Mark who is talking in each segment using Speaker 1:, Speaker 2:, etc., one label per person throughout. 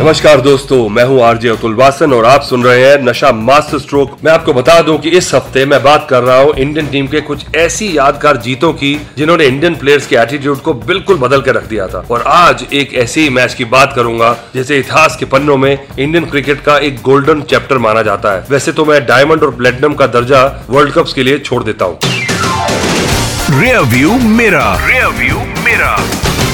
Speaker 1: नमस्कार दोस्तों मैं हूँ आरजे अतुल वासन और आप सुन रहे हैं नशा मास्टर स्ट्रोक। मैं आपको बता दूँ कि इस हफ़्ते मैं बात कर रहा हूँ इंडियन टीम के कुछ ऐसी यादगार जीतों की जिन्होंने इंडियन प्लेयर्स के एटीट्यूड को बिल्कुल बदल कर रख दिया था। और आज एक ऐसे ही मैच की बात करूँगा जैसे इतिहास के पन्नों में इंडियन क्रिकेट का एक गोल्डन चैप्टर माना जाता है। वैसे तो मैं डायमंड और प्लेटिनम का दर्जा वर्ल्ड कप के लिए छोड़ देता हूँ।
Speaker 2: रियर व्यू मेरा रियर व्यू मेरा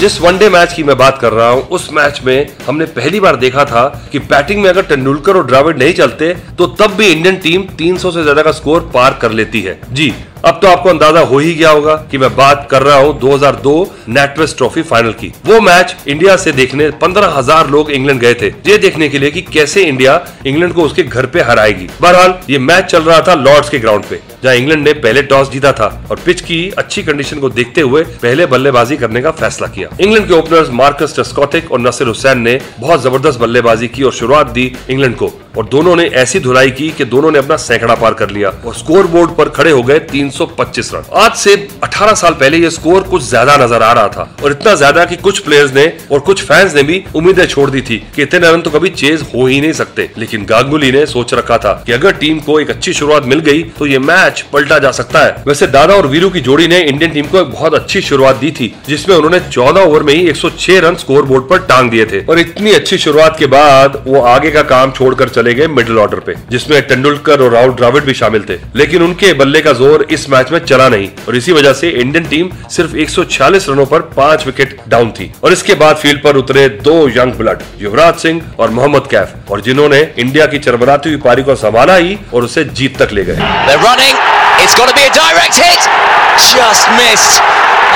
Speaker 1: जिस वनडे मैच की मैं बात कर रहा हूँ, उस मैच में हमने पहली बार देखा था कि बैटिंग में अगर तेंदुलकर और ड्राविड नहीं चलते तो तब भी इंडियन टीम 300 से ज़्यादा का स्कोर पार कर लेती है। जी अब तो आपको अंदाज़ा हो ही गया होगा कि मैं बात कर रहा हूँ 2002 नेटवेस्ट ट्रॉफी फाइनल की। वो मैच इंडिया से देखने 15,000 लोग इंग्लैंड गए थे ये देखने के लिए कि कैसे इंडिया इंग्लैंड को उसके घर पे हराएगी। बहरहाल ये मैच चल रहा था लॉर्ड्स के ग्राउंड पे जहाँ इंग्लैंड ने पहले टॉस जीता था और पिच की अच्छी कंडीशन को देखते हुए पहले बल्लेबाजी करने का फैसला किया। इंग्लैंड के ओपनर्स मार्कस टस्कॉटिक और नसीर हुसैन ने बहुत ज़बरदस्त बल्लेबाजी की और शुरुआत दी इंग्लैंड को। और दोनों ने ऐसी धुलाई की कि दोनों ने अपना सैकड़ा पार कर लिया और स्कोर बोर्ड पर खड़े हो गए 325 रन। आज से 18 साल पहले ये स्कोर कुछ ज़्यादा नज़र आ रहा था और इतना ज़्यादा कि कुछ प्लेयर्स ने और कुछ फैंस ने भी उम्मीदें छोड़ दी थी कि इतने रन तो कभी चेज हो ही नहीं सकते। लेकिन गांगुली ने सोच रखा था कि अगर टीम को एक अच्छी शुरुआत मिल गई तो ये मैच पलटा जा सकता है। वैसे दादा और वीरू की जोड़ी ने इंडियन टीम को एक बहुत अच्छी शुरुआत दी थी, जिसमें उन्होंने 14 ओवर में ही 106 रन स्कोर बोर्ड पर टांग दिए थे। और इतनी अच्छी शुरुआत के बाद वो आगे का काम छोड़कर चले गए मिडिल ऑर्डर पे, जिसमें तेंदुलकर और राहुल द्रविड़ भी शामिल थे लेकिन उनके बल्ले का ज़ोर इस मैच में चला नहीं, और इसी वजह से इंडियन टीम सिर्फ़ 146 रनों पर पाँच विकेट डाउन थी और इसके बाद फ़ील्ड पर उतरे दो यंग ब्लड, युवराज सिंह और मोहम्मद कैफ, और जिन्होंने इंडिया की चरमराती हुई पारी को संभाला ही और उसे जीत तक ले गए.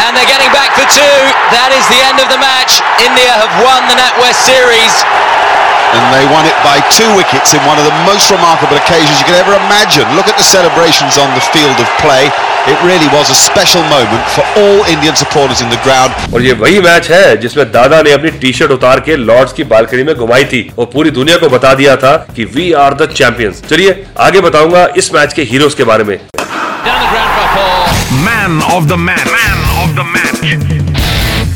Speaker 3: And they're getting back for two. That is the end of the match. India have won the NatWest Series.
Speaker 4: and they won it by two wickets in one of the most remarkable occasions you could ever imagine. Look at the celebrations on the field of play. It really was a special moment for all Indian supporters in the ground.
Speaker 1: और ये वही match है जिसमें दादा ने अपनी T shirt उतार के लॉर्ड्स की बालकनी में घुमाई थी और पूरी दुनिया को बता दिया था कि वी आर द चैंपियंस चलिए आगे बताऊंगा इस मैच के हीरोज के बारे में
Speaker 3: Down the ground for four.
Speaker 2: Man of the match man of the match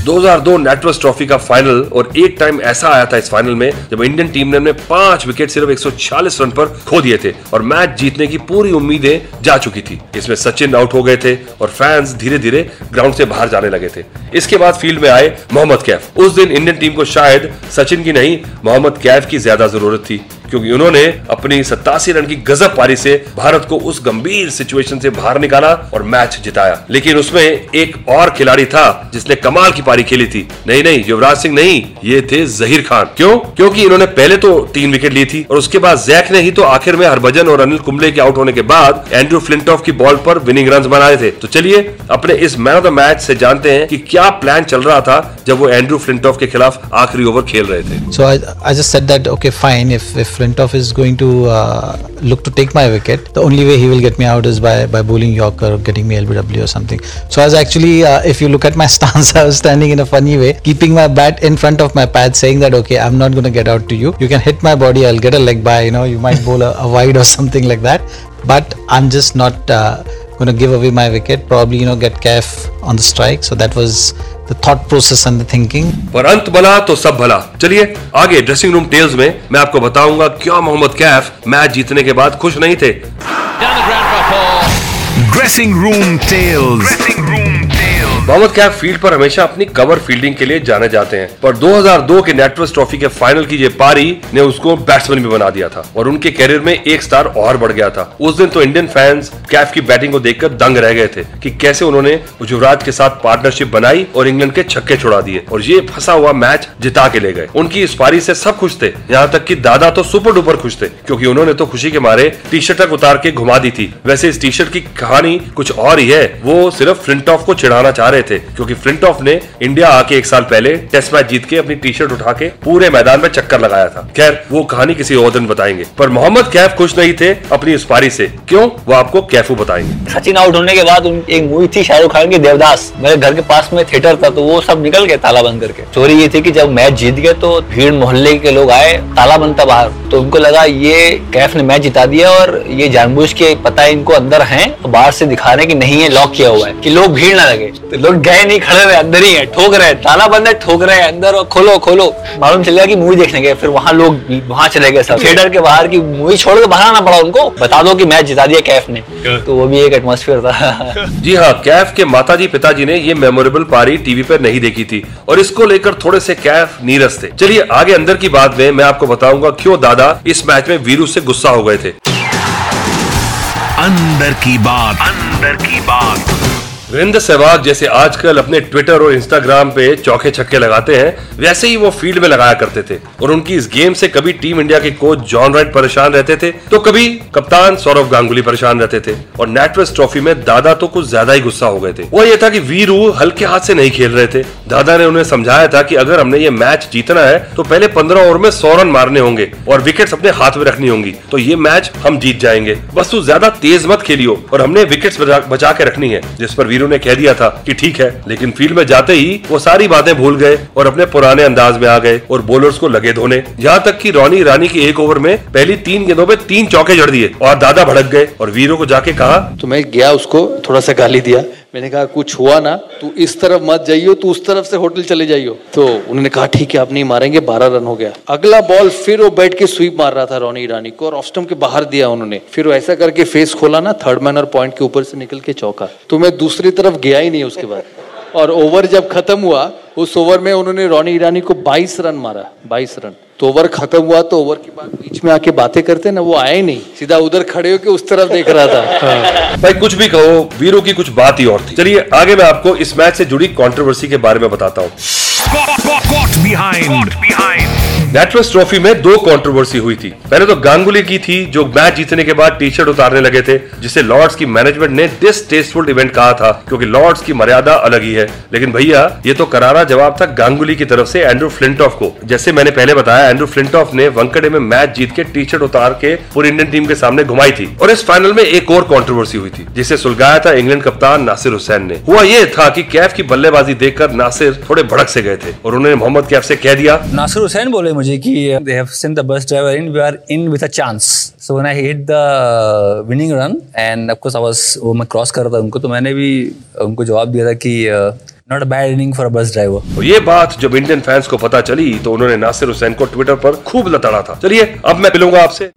Speaker 1: 2002 NatWest trophy का फाइनल और एक टाइम ऐसा आया था इस फाइनल में जब इंडियन टीम ने अपने पाँच विकेट सिर्फ़ 146 रन पर खो दिए थे और मैच जीतने की पूरी उम्मीदें जा चुकी थी। इसमें सचिन आउट हो गए थे और फैंस धीरे धीरे ग्राउंड से बाहर जाने लगे थे। इसके बाद फ़ील्ड में आए मोहम्मद कैफ। उस दिन इंडियन टीम को शायद सचिन की नहीं, मोहम्मद कैफ की ज़्यादा ज़रूरत थी। क्योंकि उन्होंने अपनी सत्तासी रन की गजब पारी से भारत को उस गंभीर सिचुएशन से बाहर निकाला और मैच जिताया। लेकिन उसमें एक और खिलाड़ी था जिसने कमाल की पारी खेली थी। नहीं नहीं युवराज सिंह नहीं ये थे जहीर खान। क्यों? क्योंकि इन्होंने पहले तो तीन विकेट ली थी और उसके बाद जैक ने ही तो आखिर में हरभजन और अनिल कुंबले के आउट होने के बाद एंड्रू फ्लिंटॉफ की बॉल पर विनिंग रन बनाए थे। तो चलिए अपने इस मैन ऑफ़ द मैच से जानते हैं कि क्या प्लान चल रहा था जब वो एंड्रू फ्लिंटॉफ के खिलाफ आखिरी ओवर खेल रहे थे।
Speaker 5: I, I just said that okay fine if if Flintoff is going to uh, look to take my wicket. The only way he will get me out is by by bowling Yorker or getting me LBW or something. So I was actually uh, if you look at my stance I was standing in a funny way keeping my bat in front of my pad saying that okay I'm not going to get out to you. You can hit my body I'll get a leg by you know you might bowl a, a wide or something like that. But I'm just not uh, going to give away my wicket probably you know get calf on the strike so that was the thought process and the thinking
Speaker 1: पर अंत भला तो सब भला चलिए आगे dressing room tales में मैं आपको बताऊँगा क्यों मोहम्मद कैफ मैच जीतने के बाद खुश नहीं थे
Speaker 3: the dressing room tales
Speaker 2: dressing room tales dressing room tales
Speaker 1: Mohammad Kaif field पर हमेशा अपनी कवर फील्डिंग के लिए जाने जाते हैं। पर 2002 के नेटवर्स ट्रॉफी के फाइनल की ये पारी ने उसको बैट्समैन भी बना दिया था और उनके करियर में एक स्टार और बढ़ गया था। उस दिन तो इंडियन फैंस कैफ की बैटिंग को देखकर दंग रह गए थे कि कैसे उन्होंने युवराज के साथ पार्टनरशिप बनाई और इंग्लैंड के छक्के छुड़ा दिए और ये फंसा हुआ मैच जिता के ले गए। उनकी इस पारी से सब खुश थे। यहाँ तक की दादा तो सुपर डुपर खुश थे, क्योंकि उन्होंने तो खुशी के मारे टी शर्ट तक उतार के घुमा दी थी। वैसे इस टी शर्ट की कहानी कुछ और ही है। वो सिर्फ़ फ्लिंटॉफ को चिढ़ाना चाह रहे थे, क्योंकि फ्लिंटॉफ ने इंडिया आके एक साल पहले टेस्ट मैच जीत के अपनी टी शर्ट उठा के पूरे मैदान में चक्कर लगाया था। खैर, वो कहानी किसी और दिन बताएँगे। पर मोहम्मद कैफ खुश नहीं थे अपनी उस पारी से। क्यों? वो आपको कैफू बताएँगे।
Speaker 6: सचिन आउट होने के बाद एक मूवी थी शाहरुख खान की, देवदास। मेरे घर के पास में थिएटर था तो वो सब निकल गए ताला बंद करके। स्टोरी ये थी कि जब मैच जीत गए तो भीड़ मोहल्ले के लोग आए, ताला बंद था बाहर। तो उनको लगा, ये कैफ ने मैच जिता दिया और ये जानबूझ के पता है इनको अंदर है तो बाहर से दिखा रहे कि नहीं है लॉक किया हुआ है, कि लोग भीड़ ना लगे। तो लोग गए नहीं खड़े रहे अंदर ही है ठोक रहे ताला बंद है ठोक रहे अंदर और खोलो खोलो. मालूम चल गया कि मूवी देखने गए फिर वहाँ लोग वहाँ चले गए सब। थिएटर के बाहर की मूवी छोड़ के बाहर आना पड़ा उनको। बता दो कि मैच जिता दिया कैफ ने। तो वो भी एक एटमोसफियर था।
Speaker 1: जी हाँ कैफ के माताजी पिताजी ने ये मेमोरेबल पारी टीवी पर नहीं देखी थी। और इसको लेकर थोड़े से कैफ नीरस थे। चलिए आगे अंदर की बात में मैं आपको बताऊँगा क्यों दादा इस मैच में वीरू से गुस्सा हो गए थे।
Speaker 2: अंदर की बात। अंदर की बात।
Speaker 1: वीरेंद्र सहवाग जैसे आजकल अपने ट्विटर और इंस्टाग्राम पे चौके छक्के लगाते हैं, वैसे ही वो फ़ील्ड में लगाया करते थे। और उनकी इस गेम से कभी टीम इंडिया के कोच जॉन राइट परेशान रहते थे तो कभी कप्तान सौरभ गांगुली परेशान रहते थे। और नेटवर्स ट्रॉफी में दादा तो कुछ ज़्यादा ही गुस्सा हो गए थे। वो ये था कि वीरू हल्के हाथ से नहीं खेल रहे थे। दादा ने उन्हें समझाया था कि अगर हमने ये मैच जीतना है तो पहले पंद्रह ओवर में सौ रन मारने होंगे और विकेट अपने हाथ में रखनी होंगी। तो ये मैच हम जीत जाएँगे। बस तू ज़्यादा तेज मत खेलियो और हमने विकेट बचा के रखनी है, जिस पर वीरू ने कह दिया था की ठीक है, लेकिन फ़ील्ड में जाते ही वो सारी बातें भूल गए और अपने पुराने अंदाज में आ गए और बॉलर्स को लगे धोने। यहाँ तक की रोनी ईरानी की एक ओवर में पहली तीन गेंदों में तीन चौके जड़ दिए और दादा भड़क गए और वीरों को जाके कहा
Speaker 7: तो मैं गया उसको, थोड़ा सा गाली दिया। मैंने कहा, कुछ हुआ ना, तू इस तरफ़ मत जाइयो, तू उस तरफ़ से होटल चले जाइयो. तो उन्होंने कहा, ठीक है, आप नहीं मारेंगे, बारह रन हो गया. अगला बॉल फिर वो बैठ के स्वीप मार रहा था रोनी ईरानी को और ऑफ़ के बाहर दिया उन्होंने। फिर वो ऐसा करके फेस खोला ना, थर्ड और पॉइंट के ऊपर से निकल के चौका। तो मैं दूसरी तरफ़ गया ही नहीं उसके बाद। और ओवर जब खत्म हुआ उस ओवर में उन्होंने रोनी ईरानी को 22 रन मारा 22 रन। तो ओवर खत्म हुआ तो ओवर के बाद बीच में आके बातें करते ना वो आए नहीं। सीधा उधर खड़े होके उस तरफ़ देख रहा था।
Speaker 1: हाँ। भाई कुछ भी कहो वीरो की कुछ बात ही और थी। चलिए आगे मैं आपको इस मैच से जुड़ी कंट्रोवर्सी के बारे में बताता हूँ। नेटवर्स ट्रॉफी में दो कंट्रोवर्सी हुई थी। पहले तो गांगुली की थी, जो मैच जीतने के बाद टी शर्ट उतारने लगे थे, जिसे लॉर्ड्स की मैनेजमेंट ने डिसटेस्टफुल इवेंट कहा था, क्योंकि लॉर्ड्स की मर्यादा अलग ही है। लेकिन भैया, ये तो करारा जवाब था गांगुली की तरफ़ से एंड्रू फ्लिंटॉफ को। जैसे मैंने पहले बताया एंड्रू फ्लिंटॉफ ने वंकड़े में मैच जीत के टी शर्ट उतार के पूरी इंडियन टीम के सामने घुमाई थी। और इस फाइनल में एक और कॉन्ट्रोवर्सी हुई थी, जिसे सुलगाया था इंग्लैंड कप्तान नासिर हुसैन ने। हुआ ये था की कैफ की बल्लेबाजी देखकर नासिर थोड़े भड़क से गए थे, और उन्होंने मोहम्मद कैफ से कह दिया,
Speaker 6: नासिर हुसैन बोले मुझे की have sent the bus driver in. We are in with a chance. So when I hit the winning run and of course I was वो मैं क्रॉस कर रहा था उनको तो मैंने भी उनको जवाब दिया था कि not a bad innings for a bus
Speaker 1: driver ये बात जब इंडियन फैंस को पता चली तो उन्होंने नासिर हुसैन को ट्विटर पर खूब लताड़ा था। चलिए अब मैं मिलूँगा आपसे।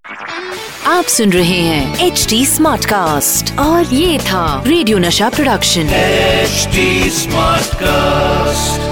Speaker 8: आप सुन रहे हैं एच डी स्मार्ट कास्ट और ये था रेडियो नशा प्रोडक्शन
Speaker 2: एच स्मार्ट कास्ट